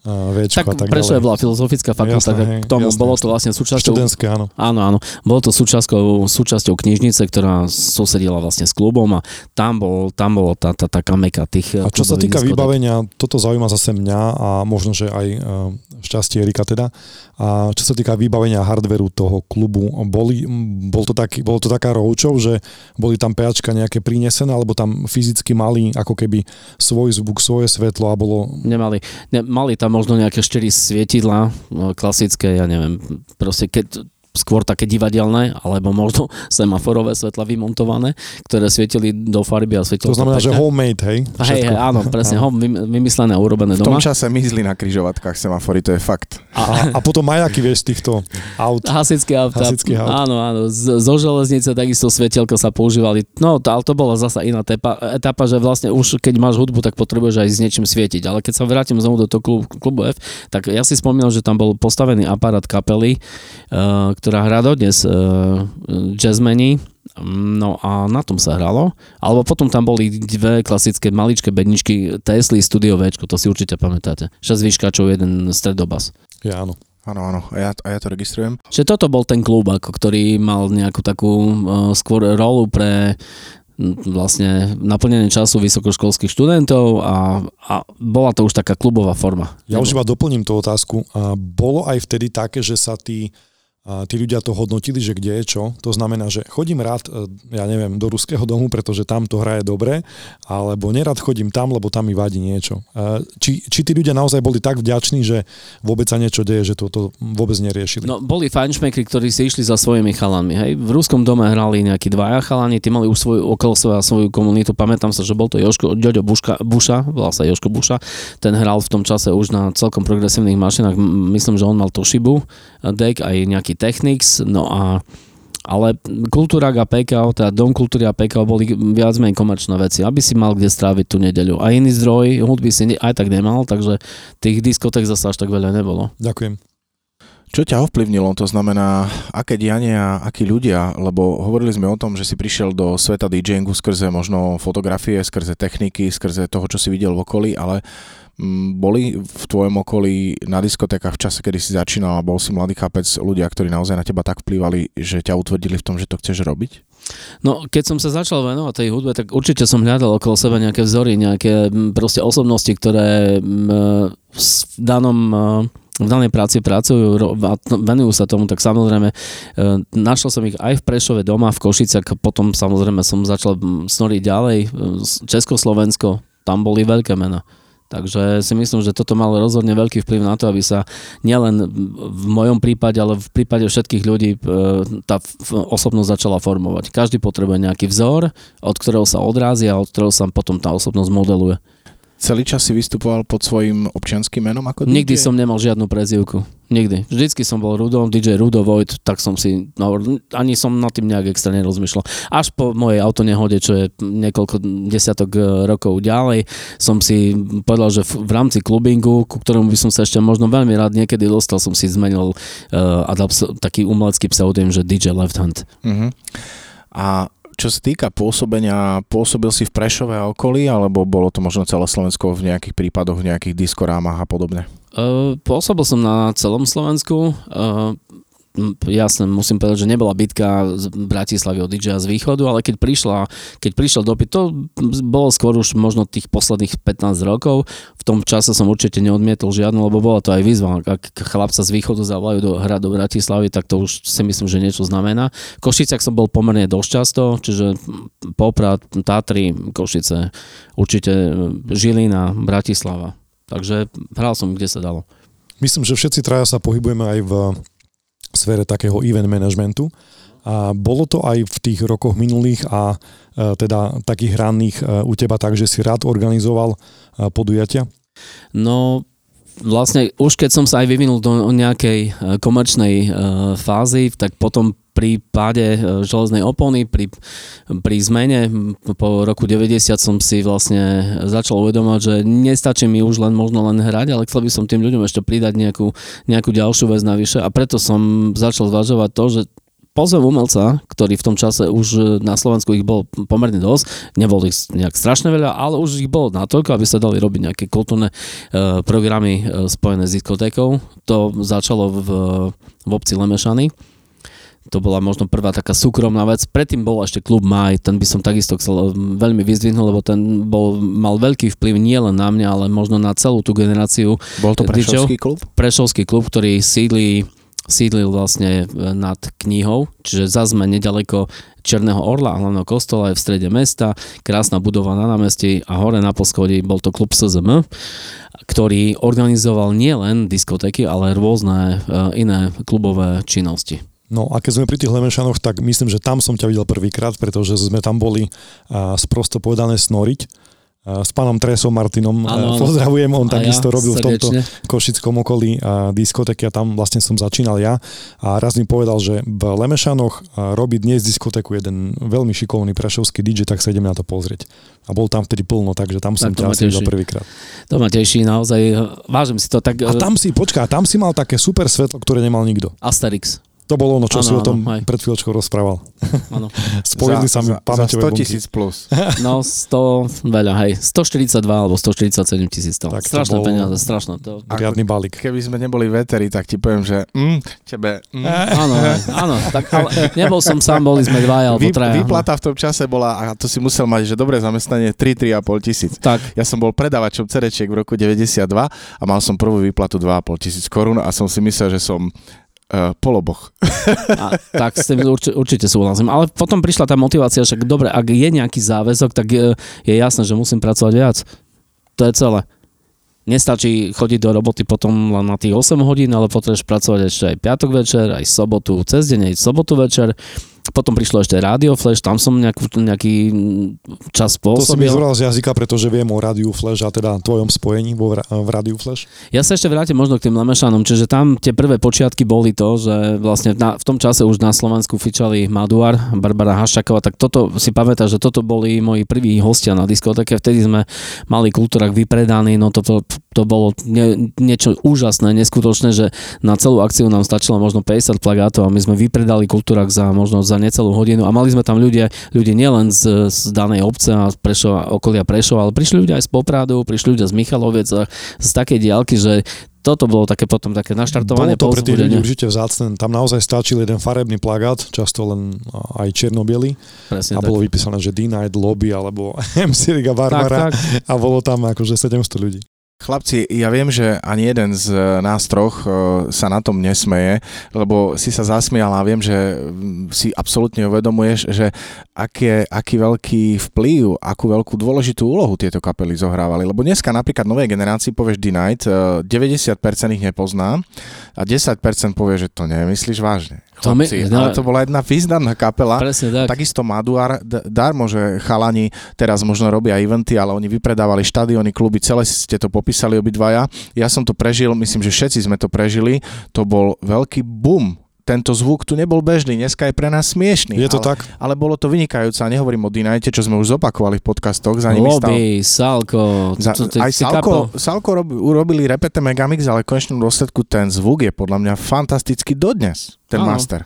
Včko tak, tak Prešov bola filozofická fakulta, jasné, k tomu jasné, bolo to vlastne súčasťou... Študentské, áno. Áno, áno. Bolo to súčasťou, súčasťou knižnice, ktorá susedila vlastne s klubom a tam, bol, tam bolo tá, tá, tá kameka tých A čo sa týka diskotek. vybavenia, toto zaujíma zase mňa a možno, že aj uh, šťastie Erika teda. A čo sa týka vybavenia hardveru toho klubu, boli, bol to taký, bolo to taká roučov, že boli tam PAčka nejaké prinesené, alebo tam fyzicky mali ako keby svoj zvuk, svoje svetlo a bolo... Nemali. Ne, mali tam možno nejaké štyri svietidla, no, klasické, ja neviem, proste keď skôr také divadelné, alebo možno <laughs> semaforové svetla vymontované, ktoré svietili do farby a svietilo to znamená, to že homemade, hej? Hej, hej, áno, presne, home, vymyslené a urobené doma. V tom čase mizli na križovatkách semafory, to je fakt. A, a potom majaky, vieš, týchto aut. Hasické auta. Hasické aut. Áno, áno, z, zo železnice takisto svetielko sa používali. No, to, ale to bola zasa iná tepa, etapa, že vlastne už keď máš hudbu, tak potrebuješ aj s niečím svietiť. Ale keď sa vrátim znovu do toho klubu, klubu F, tak ja si spomínam, že tam bol postavený aparát kapely, uh, ktorá hrá dodnes uh, jazzmeni, no a na tom sa hralo. Alebo potom tam boli dve klasické maličké bedničky Tesla Studio V, to si určite pamätáte. 6 výškačov, jeden stredobas. Ja áno. Áno, áno, a ja, a ja to registrujem. Čiže toto bol ten klub, ako, ktorý mal nejakú takú uh, skôr rolu pre vlastne naplnenie času vysokoškolských študentov a, a bola to už taká klubová forma. Ja už iba doplním tú otázku. A bolo aj vtedy také, že sa tí a tí ľudia to hodnotili, že kde je čo. To znamená, že chodím rád, e, ja neviem, do ruského domu, pretože tam to hraje dobre, alebo nerad chodím tam, lebo tam mi vadí niečo. E, či, či tí ľudia naozaj boli tak vďační, že vôbec sa niečo deje, že to vôbec neriešili? No, boli fanšmekry, ktorí si išli za svojimi chalanmi. Hej. V ruskom dome hrali nejakí dvaja chalani, tí mali už svoju okolo svoja svoju komunitu. Pamätám sa, že bol to Joško, Ďoďo Buška, Buša, volal sa Joško Buša. Ten hral v tom čase už na celkom progresívnych mašinách. Myslím, že on mal Toshibu deck, aj nejaký Technics, no a ale kultúra a PKO, teda Dom kultúry a PKO boli viac menej komerčné veci, aby si mal kde stráviť tú nedeľu. A iný zdroj hudby si aj tak nemal, takže tých diskotek zase až tak veľa nebolo. Ďakujem. Čo ťa ovplyvnilo? To znamená, aké diania, akí ľudia? Lebo hovorili sme o tom, že si prišiel do sveta DJingu skrze možno fotografie, skrze techniky, skrze toho, čo si videl v okolí, ale boli v tvojom okolí na diskotékach v čase, kedy si začínal a bol si mladý chápec ľudia, ktorí naozaj na teba tak vplyvali, že ťa utvrdili v tom, že to chceš robiť? No, keď som sa začal venovať tej hudbe, tak určite som hľadal okolo seba nejaké vzory, nejaké proste osobnosti, ktoré v danom v danej práci pracujú a venujú sa tomu, tak samozrejme e, našiel som ich aj v Prešove doma, v Košiciach, potom samozrejme som začal snoriť ďalej, Československo, tam boli veľké mená. Takže si myslím, že toto malo rozhodne veľký vplyv na to, aby sa nielen v mojom prípade, ale v prípade všetkých ľudí e, tá osobnosť začala formovať. Každý potrebuje nejaký vzor, od ktorého sa odrázi a od ktorého sa potom tá osobnosť modeluje. Celý čas si vystupoval pod svojim občianským menom ako DJ? Nikdy som nemal žiadnu prezivku. Nikdy. Vždycky som bol Rudo, DJ Rudo Vojt, tak som si, no, ani som nad tým nejak extra nerozmýšľal. Až po mojej autonehode, čo je niekoľko desiatok e, rokov ďalej, som si povedal, že v, v rámci klubingu, ku ktorému by som sa ešte možno veľmi rád niekedy dostal, som si zmenil uh, a dal taký umelecký pseudonym, že DJ Left Hand. Uh-huh. A čo sa týka pôsobenia, pôsobil si v Prešove a okolí, alebo bolo to možno celé Slovensko v nejakých prípadoch, v nejakých diskorámach a podobne? Uh, pôsobil som na celom Slovensku. Uh, jasne, musím povedať, že nebola bitka z Bratislavy od DJ z východu, ale keď prišla, keď prišiel dopyt, to bolo skôr už možno tých posledných 15 rokov. V tom čase som určite neodmietol žiadnu, lebo bola to aj výzva. Ak chlapca z východu zavolajú do hra do Bratislavy, tak to už si myslím, že niečo znamená. Košiciach som bol pomerne dosť často, čiže Poprad, Tatry, Košice, určite Žilina, Bratislava. Takže hral som, kde sa dalo. Myslím, že všetci traja sa pohybujeme aj v sfére takého event managementu. A bolo to aj v tých rokoch minulých a e, teda takých ranných e, u teba tak, že si rád organizoval e, podujatia? No, vlastne už keď som sa aj vyvinul do nejakej komerčnej fázy, tak potom pri páde železnej opony, pri, pri zmene po roku 90 som si vlastne začal uvedomať, že nestačí mi už len možno len hrať, ale chcel by som tým ľuďom ešte pridať nejakú, nejakú ďalšiu vec navyše a preto som začal zvažovať to, že pozvem umelca, ktorý v tom čase už e, na Slovensku ich bol pomerne dosť, nebolo ich nejak strašne veľa, ale už ich bolo natoľko, aby sa dali robiť nejaké kultúrne uh, programy uh, spojené s diskotékou. To začalo v, v obci Lemešany. To bola možno prvá taká súkromná vec. Predtým bol ešte klub Maj, ten by som takisto chcel veľmi vyzdvihnúť, lebo ten bol, mal veľký vplyv nielen na mňa, ale možno na celú tú generáciu. Bol to Prešovský klub? Prešovský klub, ktorý sídli sídlil vlastne nad knihou, čiže zazme nedaleko Černého Orla, hlavného kostola je v strede mesta, krásna budova na námestí a hore na poschodí bol to klub SZM, ktorý organizoval nielen diskotéky, ale rôzne iné klubové činnosti. No a keď sme pri tých Lemešanoch, tak myslím, že tam som ťa videl prvýkrát, pretože sme tam boli sprosto povedané snoriť s pánom Tresom Martinom. Ano, Pozdravujem, on takisto ja, robil srdečne. v tomto košickom okolí diskotéky a tam vlastne som začínal ja. A raz mi povedal, že v Lemešanoch robí dnes diskotéku jeden veľmi šikovný prešovský DJ, tak sa ideme na to pozrieť. A bol tam vtedy plno, takže tam som ťa videl prvýkrát. To ma teší, naozaj vážim si to. Tak... A tam si, počká, tam si mal také super svetlo, ktoré nemal nikto. Asterix. To bolo ono, čo ano, si ano, o tom aj. pred chvíľočkou rozprával. Áno. <laughs> Spojili sa mi pamäťové Za 100 tisíc plus. <laughs> No, 100, veľa, hej. 142 alebo 147 tisíc. To. Tak strašné to bol... peniaze, strašné. To... Riadny balík. Keby sme neboli veteri, tak ti poviem, že mm, tebe... Mm. Áno, áno. Tak, ale nebol som sám, boli sme dvaja alebo Vy, traja. Výplata v tom čase bola, a to si musel mať, že dobré zamestnanie 3-3,5 tisíc. Tak. Ja som bol predávačom cerečiek v roku 92 a mal som prvú výplatu 2,5 tisíc korún a som si myslel, že som Uh, poloboch. A, tak s tým určite, súhlasím. Ale potom prišla tá motivácia, však dobre, ak je nejaký záväzok, tak je, je jasné, že musím pracovať viac. To je celé. Nestačí chodiť do roboty potom len na tých 8 hodín, ale potrebuješ pracovať ešte aj piatok večer, aj sobotu cez deň, aj sobotu večer potom prišlo ešte Radio Flash, tam som nejakú, nejaký čas pôsobil. To mi zobral z jazyka, pretože viem o Radio Flash a teda tvojom spojení vo, v Radio Flash. Ja sa ešte vrátim možno k tým Lemešanom, čiže tam tie prvé počiatky boli to, že vlastne na, v tom čase už na Slovensku fičali Maduar, Barbara Hašaková, tak toto si pamätá, že toto boli moji prví hostia na diskotéke, vtedy sme mali kultúrak vypredaný, no to, to, to bolo nie, niečo úžasné, neskutočné, že na celú akciu nám stačilo možno 50 plagátov a my sme vypredali kultúrak za možno za necelú hodinu a mali sme tam ľudia, ľudia nielen z, z danej obce a Prešova, okolia Prešova, ale prišli ľudia aj z Popradu, prišli ľudia z Michalovec a z takej diálky, že toto bolo také potom také naštartovanie. Bolo to pre tých ľudí určite vzácne. Tam naozaj stačil jeden farebný plagát, často len aj čierno-biely. a bolo vypísané, že D-Night, Lobby alebo <laughs> MC Riga Barbara tak, tak. a bolo tam akože 700 ľudí. Chlapci, ja viem, že ani jeden z nás troch e, sa na tom nesmeje, lebo si sa zasmial a viem, že si absolútne uvedomuješ, že aký, aký veľký vplyv, akú veľkú dôležitú úlohu tieto kapely zohrávali. Lebo dneska napríklad novej generácii povieš D-Night, 90% ich nepozná a 10% povie, že to nemyslíš vážne. Chlapci, to my, ale to bola jedna významná kapela. Presne tak. Takisto Maduar, darmo, že chalani teraz možno robia eventy, ale oni vypredávali štadióny, kluby, celé ste to popísali obidvaja. Ja som to prežil, myslím, že všetci sme to prežili. To bol veľký boom tento zvuk tu nebol bežný, dneska je pre nás smiešný. Je to ale, tak. Ale bolo to vynikajúce a nehovorím o Dinajte, čo sme už zopakovali v podcastoch. Za nimi Lobby, stal... Salko. Za, to, to, aj Salko, Salko rob, urobili repete Megamix, ale v konečnom dôsledku ten zvuk je podľa mňa fantastický dodnes, ten Áno. master.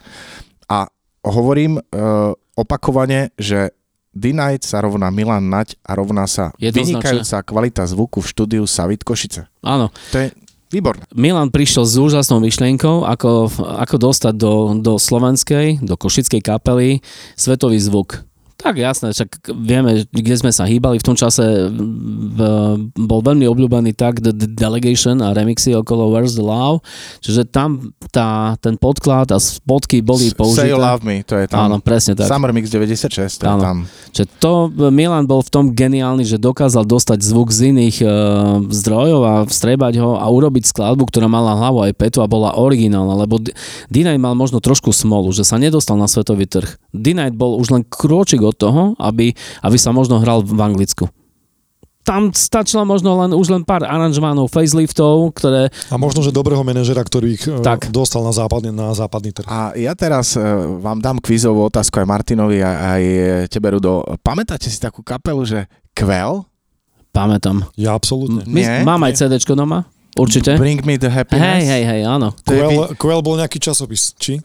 A hovorím uh, opakovane, že D-Night sa rovná Milan Nať a rovná sa vynikajúca kvalita zvuku v štúdiu Savit Košice. Áno. To je Výborné. Milan prišiel s úžasnou myšlienkou, ako, ako dostať do, do slovenskej, do košickej kapely svetový zvuk Tak jasné, však vieme, kde sme sa hýbali. V tom čase v, bol veľmi obľúbený tak The Delegation a remixy okolo Where's the Love. Čiže tam tá, ten podklad a spotky boli použité. Say You Love Me, to je tam. Áno, presne tak. Summer Mix 96, to Áno. je tam. Čiže to Milan bol v tom geniálny, že dokázal dostať zvuk z iných e, zdrojov a vstrebať ho a urobiť skladbu, ktorá mala hlavu aj petu a bola originálna, lebo D- D-Night mal možno trošku smolu, že sa nedostal na svetový trh. D-Night bol už len krôčik od toho, aby, aby sa možno hral v Anglicku. Tam stačilo možno len, už len pár aranžmánov, faceliftov, ktoré... A možno, že dobrého manažera, ktorý ich e, Tak. dostal na západný, na západný trh. A ja teraz e, vám dám kvízovú otázku aj Martinovi a aj tebe, Rudo. Pamätáte si takú kapelu, že Quell? Pamätám. Ja absolútne. My, Nie? mám aj CD doma, určite. Bring me the happiness? Hej, hej, hej, áno. To Quell, Quell bol nejaký časopis, či?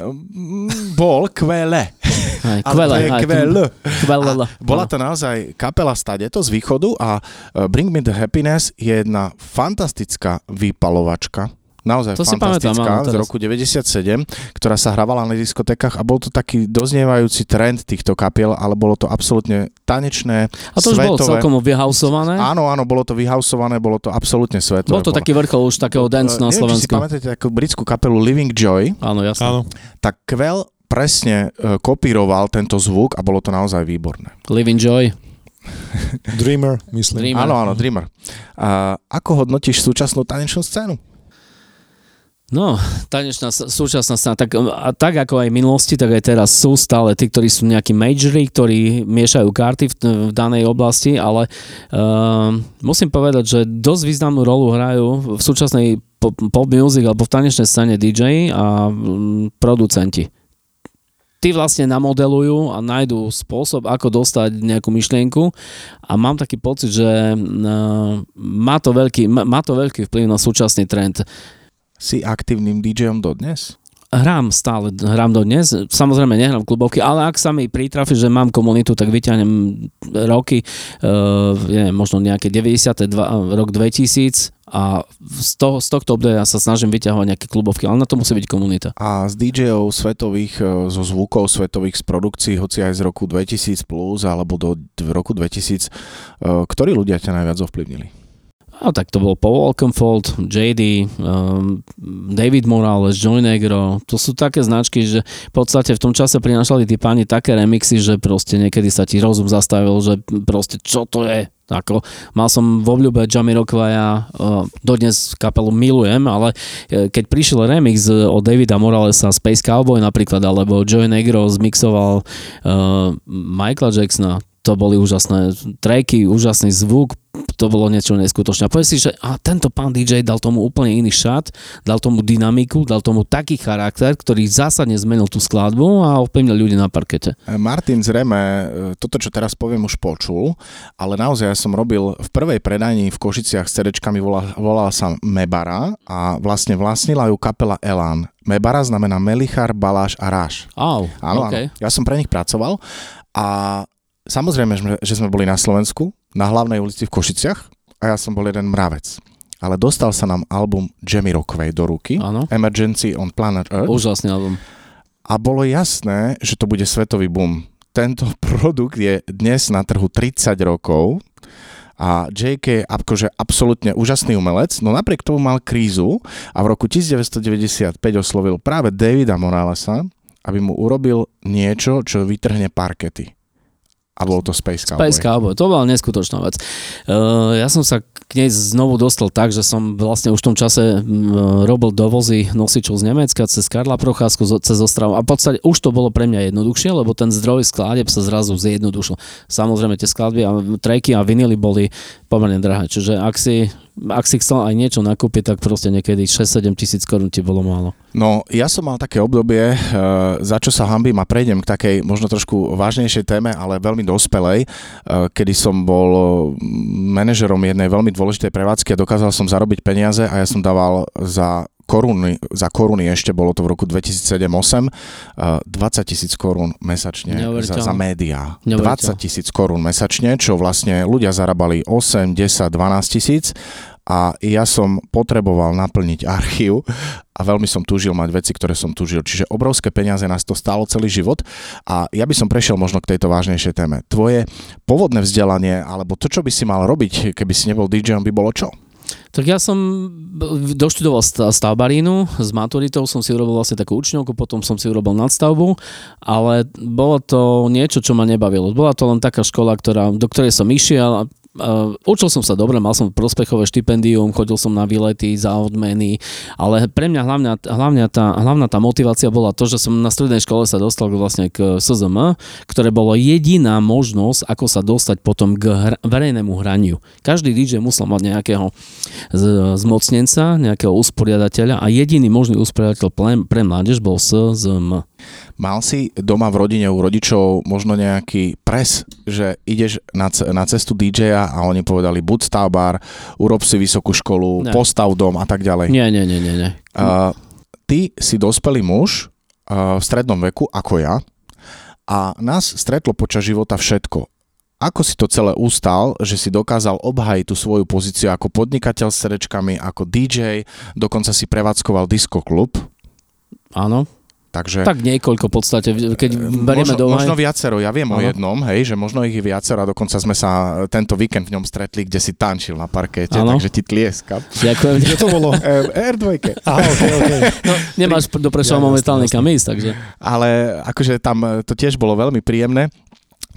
Bol Quelle. Ale kvele, to je hej, Quelle. kvele, A bola to naozaj kapela stadeto z východu a e, Bring Me The Happiness je jedna fantastická vypalovačka. Naozaj To si pamätám, fantastická áno, z roku 97, ktorá sa hrávala na diskotékach a bol to taký doznievajúci trend týchto kapiel, ale bolo to absolútne tanečné, A to už bolo svetové. celkom vyhausované. Áno, áno, bolo to vyhausované, bolo to absolútne svetové. Bol to taký vrchol už takého dance na Neviem, či si Slovensku. pamätáte takú britskú kapelu Living Joy, Áno, jasné. Áno. tak Quell presne e, kopíroval tento zvuk a bolo to naozaj výborné. Live Enjoy. Dreamer, myslím. Dreamer. Áno, áno, Dreamer. A ako hodnotíš súčasnú tanečnú scénu? No, tanečná súčasná scéna, tak, a tak ako aj v minulosti, tak aj teraz sú stále tí, ktorí sú nejakí majory, ktorí miešajú karty v, v danej oblasti, ale uh, musím povedať, že dosť významnú rolu hrajú v súčasnej pop, pop music alebo v tanečnej scéne DJ a mm, producenti. Tí vlastne namodelujú a nájdú spôsob, ako dostať nejakú myšlienku a mám taký pocit, že uh, má, to veľký, má, má to veľký vplyv na súčasný trend. Si aktívnym DJom dodnes? Hrám stále, hrám do dnes. Samozrejme nehrám klubovky, ale ak sa mi pritrafi, že mám komunitu, tak vyťahnem roky, uh, neviem, možno nejaké 92, rok 2000 a z, toho, z tohto obdobia sa snažím vyťahovať nejaké klubovky, ale na to musí byť komunita. A z DJov svetových, e, zo zvukov svetových z produkcií, hoci aj z roku 2000 plus alebo do roku 2000, e, ktorí ľudia ťa najviac ovplyvnili? A tak to bol Paul Walkenfold, JD, um, David Morales, Joy Negro. To sú také značky, že v podstate v tom čase prinášali tí páni také remixy, že proste niekedy sa ti rozum zastavil, že proste čo to je. Ako, mal som v obľúbe Jamiroquaia, uh, dodnes kapelu milujem, ale eh, keď prišiel remix eh, od Davida Moralesa Space Cowboy napríklad, alebo Joy Negro zmixoval uh, Michaela Jacksona, to boli úžasné tracky, úžasný zvuk, to bolo niečo neskutočné. A povedz si, že a tento pán DJ dal tomu úplne iný šat, dal tomu dynamiku, dal tomu taký charakter, ktorý zásadne zmenil tú skladbu a ovplyvnil ľudí na parkete. E, Martin zrejme e, toto, čo teraz poviem, už počul, ale naozaj ja som robil v prvej predajni v Košiciach s CDčkami, volala, volala sa Mebara a vlastne vlastnila ju kapela Elan. Mebara znamená Melichar, Baláš a Ráš. Áno, okay. áno. Ja som pre nich pracoval a samozrejme, že sme boli na Slovensku, na hlavnej ulici v Košiciach a ja som bol jeden mravec. Ale dostal sa nám album Jamie Rockway do ruky, Áno. Emergency on Planet Earth Úžasný album. a bolo jasné, že to bude svetový boom. Tento <laughs> produkt je dnes na trhu 30 rokov a JK je akože absolútne úžasný umelec, no napriek tomu mal krízu a v roku 1995 oslovil práve Davida Moralesa, aby mu urobil niečo, čo vytrhne parkety. A bol to Space Cowboy. Space Cowboy, to bola neskutočná vec. Uh, ja som sa k nej znovu dostal tak, že som vlastne už v tom čase robil dovozy nosičov z Nemecka cez Karla Procházku, cez Ostravu a v podstate už to bolo pre mňa jednoduchšie, lebo ten zdroj skladeb sa zrazu zjednodušil. Samozrejme tie skladby a trajky a vinily boli pomerne drahé, čiže ak si, ak si chcel aj niečo nakúpiť, tak proste niekedy 6-7 tisíc korún ti bolo málo. No, ja som mal také obdobie, e, za čo sa hambím a prejdem k takej možno trošku vážnejšej téme, ale veľmi dospelej, e, kedy som bol mm, manažerom jednej veľmi dôležitej prevádzky a dokázal som zarobiť peniaze a ja som dával za koruny, za koruny ešte, bolo to v roku 2007-2008, 20 tisíc korún mesačne za, za médiá. 20 Neuveriteľné. tisíc korún mesačne, čo vlastne ľudia zarábali 8, 10, 12 tisíc a ja som potreboval naplniť archív a veľmi som túžil mať veci, ktoré som túžil. Čiže obrovské peniaze nás to stálo celý život a ja by som prešiel možno k tejto vážnejšej téme. Tvoje pôvodné vzdelanie alebo to, čo by si mal robiť, keby si nebol DJom, by bolo čo? Tak ja som doštudoval stavbarínu, s maturitou som si urobil vlastne takú učňovku, potom som si urobil nadstavbu, ale bolo to niečo, čo ma nebavilo. Bola to len taká škola, ktorá, do ktorej som išiel a učil som sa dobre, mal som prospechové štipendium, chodil som na výlety za odmeny, ale pre mňa hlavňa, hlavňa, tá, hlavná tá motivácia bola to, že som na strednej škole sa dostal vlastne k SZM, ktoré bolo jediná možnosť, ako sa dostať potom k hr- verejnému hraniu. Každý DJ musel mať nejakého z- zmocnenca, nejakého usporiadateľa a jediný možný usporiadateľ pre, pre mládež bol SZM. Mal si doma v rodine u rodičov možno nejaký pres, že ideš na, na cestu DJ-a a oni povedali buď stavbár, urob si vysokú školu, ne. postav dom a tak ďalej. Nie, nie, nie, nie. nie. Uh, ty si dospelý muž uh, v strednom veku, ako ja, a nás stretlo počas života všetko. Ako si to celé ustal, že si dokázal obhajiť tú svoju pozíciu ako podnikateľ s srdečkami, ako DJ, dokonca si prevádzkoval diskoklub? Áno. Takže, tak niekoľko v podstate, keď berieme možno, do Možno viacero, ja viem ano. o jednom, hej, že možno ich je viacero a dokonca sme sa tento víkend v ňom stretli, kde si tančil na parkete, ano. takže ti tlieskam. Ďakujem. Kde to bolo? <laughs> R2. Aha, okay, okay. <laughs> No, nemáš do Prešova ja, momentálne kam ísť, takže. Ale akože tam to tiež bolo veľmi príjemné.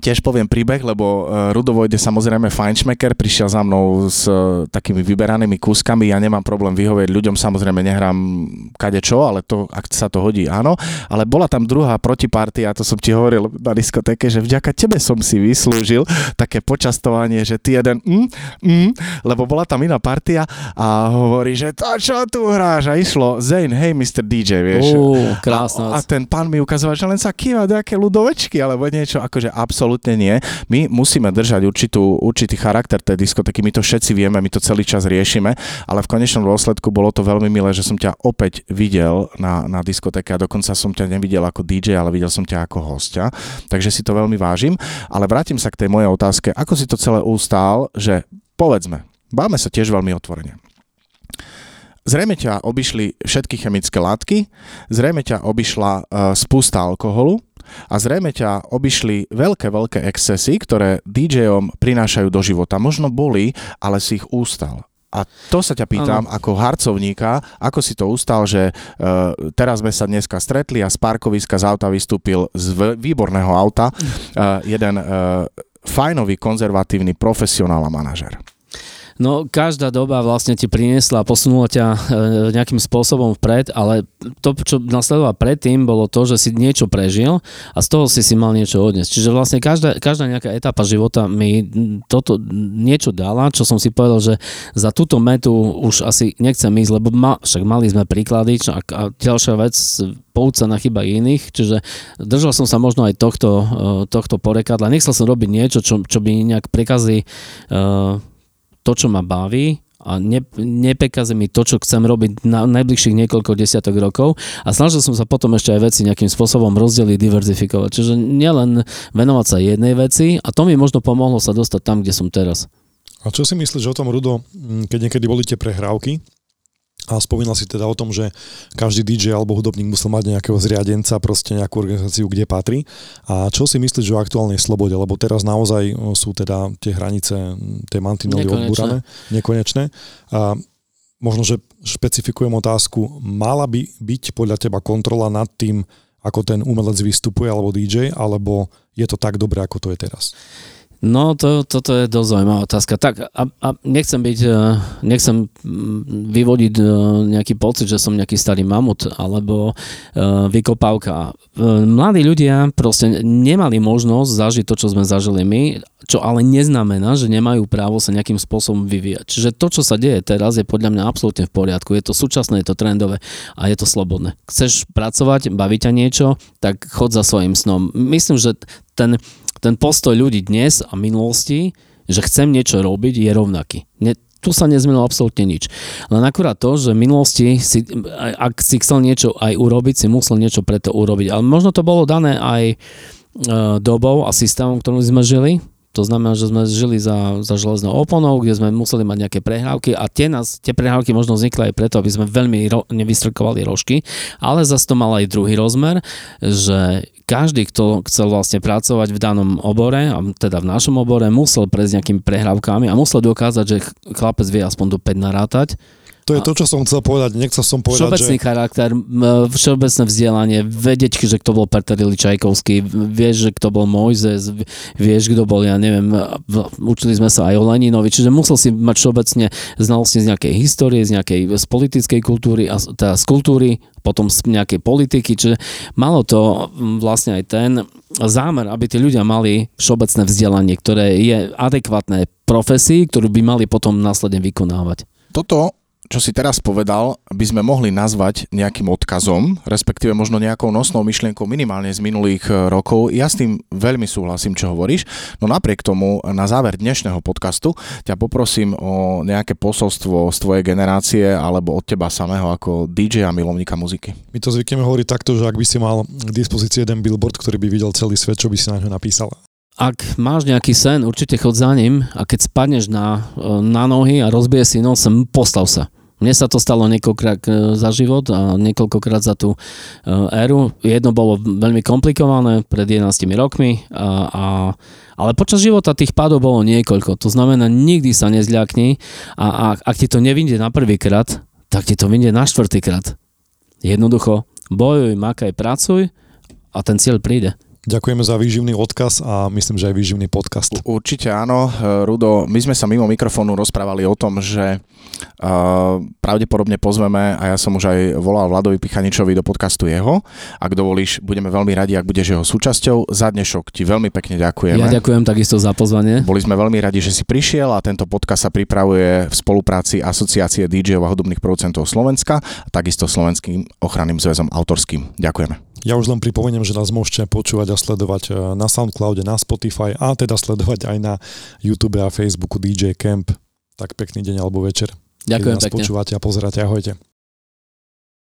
Tiež poviem príbeh, lebo e, Rudo Vojde samozrejme fajnšmeker, prišiel za mnou s e, takými vyberanými kúskami, ja nemám problém vyhovieť ľuďom, samozrejme nehrám kadečo, ale to, ak sa to hodí, áno. Ale bola tam druhá protipartia, to som ti hovoril na diskotéke, že vďaka tebe som si vyslúžil také počastovanie, že ty jeden mm, mm, lebo bola tam iná partia a hovorí, že to čo tu hráš a išlo Zane, hej Mr. DJ, vieš. Uh, krásna. A, a ten pán mi ukazoval, že len sa kýva nejaké ľudovečky, alebo niečo, akože absolútne absolútne nie. My musíme držať určitú, určitý charakter tej diskotéky, my to všetci vieme, my to celý čas riešime, ale v konečnom dôsledku bolo to veľmi milé, že som ťa opäť videl na, na diskotéke a dokonca som ťa nevidel ako DJ, ale videl som ťa ako hostia, takže si to veľmi vážim. Ale vrátim sa k tej mojej otázke, ako si to celé ustál, že povedzme, báme sa tiež veľmi otvorene. Zrejme ťa obišli všetky chemické látky, zrejme ťa obišla uh, spústa alkoholu, a zrejme ťa obišli veľké, veľké excesy, ktoré DJom prinášajú do života. Možno boli, ale si ich ústal. A to sa ťa pýtam ano. ako harcovníka, ako si to ustal, že uh, teraz sme sa dneska stretli a z parkoviska z auta vystúpil z výborného auta uh, jeden uh, fajnový, konzervatívny profesionál a manažer. No, každá doba vlastne ti priniesla posunula ťa e, nejakým spôsobom vpred, ale to, čo nasledovalo predtým, bolo to, že si niečo prežil a z toho si si mal niečo odniesť. Čiže vlastne každá, každá nejaká etapa života mi toto niečo dala, čo som si povedal, že za túto metu už asi nechcem ísť, lebo ma, však mali sme príklady a, a ďalšia vec, pouca na chyba iných, čiže držal som sa možno aj tohto, e, tohto porekadla. Nechcel som robiť niečo, čo, čo by nejak prekazí uh, to, čo ma baví a ne, nepekaze mi to, čo chcem robiť na najbližších niekoľko desiatok rokov a snažil som sa potom ešte aj veci nejakým spôsobom rozdeliť, diverzifikovať. Čiže nielen venovať sa jednej veci a to mi možno pomohlo sa dostať tam, kde som teraz. A čo si myslíš o tom, Rudo, keď niekedy boli tie prehrávky a spomínal si teda o tom, že každý DJ alebo hudobník musel mať nejakého zriadenca, proste nejakú organizáciu, kde patrí. A čo si myslíš o aktuálnej slobode? Lebo teraz naozaj sú teda tie hranice, tie mantinely odbúrané, nekonečné. A možno, že špecifikujem otázku, mala by byť podľa teba kontrola nad tým, ako ten umelec vystupuje alebo DJ, alebo je to tak dobré, ako to je teraz? No, to, toto je dosť zaujímavá otázka. Tak a, a nechcem byť, e, nechcem mm, vyvodiť e, nejaký pocit, že som nejaký starý mamut alebo uh, vykopávka. Mladí ľudia proste nemali možnosť zažiť to, čo sme zažili my, čo ale neznamená, že nemajú právo sa nejakým spôsobom vyvíjať. Čiže to, čo sa deje teraz, je podľa mňa absolútne v poriadku. Je to súčasné, je to trendové a je to slobodné. Chceš pracovať, baviť ťa niečo, tak chod za svojim snom. Myslím, že ten ten postoj ľudí dnes a minulosti, že chcem niečo robiť, je rovnaký. Ne, tu sa nezmenilo absolútne nič. Len akurát to, že v minulosti, si, ak si chcel niečo aj urobiť, si musel niečo preto urobiť. Ale možno to bolo dané aj e, dobou a systémom, ktorým sme žili. To znamená, že sme žili za, za železnou oponou, kde sme museli mať nejaké prehrávky a tie, nás, tie prehrávky možno vznikli aj preto, aby sme veľmi ro, nevystrkovali rožky, ale zase to mal aj druhý rozmer, že každý, kto chcel vlastne pracovať v danom obore, a teda v našom obore, musel prejsť nejakými prehrávkami a musel dokázať, že chlapec vie aspoň do 5 narátať to je to, čo som chcel povedať. Nechcel som povedať, Všeobecný že... charakter, všeobecné vzdelanie, vedieť, že kto bol Peter Ili Čajkovský, vieš, že kto bol Mojzes, vieš, kto bol, ja neviem, učili sme sa aj o Leninovi, čiže musel si mať všeobecne znalosti z nejakej histórie, z nejakej z politickej kultúry, a teda z kultúry, potom z nejakej politiky, čiže malo to vlastne aj ten zámer, aby tí ľudia mali všeobecné vzdelanie, ktoré je adekvátne profesii, ktorú by mali potom následne vykonávať. Toto čo si teraz povedal, by sme mohli nazvať nejakým odkazom, respektíve možno nejakou nosnou myšlienkou minimálne z minulých e, rokov. Ja s tým veľmi súhlasím, čo hovoríš, no napriek tomu na záver dnešného podcastu ťa poprosím o nejaké posolstvo z tvojej generácie alebo od teba samého ako DJ a milovníka muziky. My to zvykneme hovoriť takto, že ak by si mal k dispozícii jeden billboard, ktorý by videl celý svet, čo by si na ňo napísal? ak máš nejaký sen, určite chod za ním a keď spadneš na, e, na nohy a rozbije si nos, postav sa. Mne sa to stalo niekoľkokrát e, za život a niekoľkokrát za tú e, éru. Jedno bolo veľmi komplikované pred 11 rokmi, a, a, ale počas života tých pádov bolo niekoľko. To znamená, nikdy sa nezľakni a, a ak ti to nevyjde na prvýkrát, tak ti to vyjde na štvrtýkrát. Jednoducho, bojuj, makaj, pracuj a ten cieľ príde. Ďakujeme za výživný odkaz a myslím, že aj výživný podcast. Určite áno. E, Rudo, my sme sa mimo mikrofónu rozprávali o tom, že uh, pravdepodobne pozveme, a ja som už aj volal Vladovi Pichaničovi do podcastu jeho. Ak dovolíš, budeme veľmi radi, ak budeš jeho súčasťou. Za dnešok ti veľmi pekne ďakujeme. Ja ďakujem takisto za pozvanie. Boli sme veľmi radi, že si prišiel a tento podcast sa pripravuje v spolupráci Asociácie DJov a hudobných producentov Slovenska a takisto Slovenským ochranným zväzom autorským. Ďakujeme. Ja už len pripomeniem, že nás môžete počúvať a sledovať e, na Soundcloude, na Spotify a teda sledovať aj na YouTube a Facebooku DJ Camp. Tak pekný deň alebo večer. Ďakujem nás pekne. počúvate a pozeráte. Ahojte.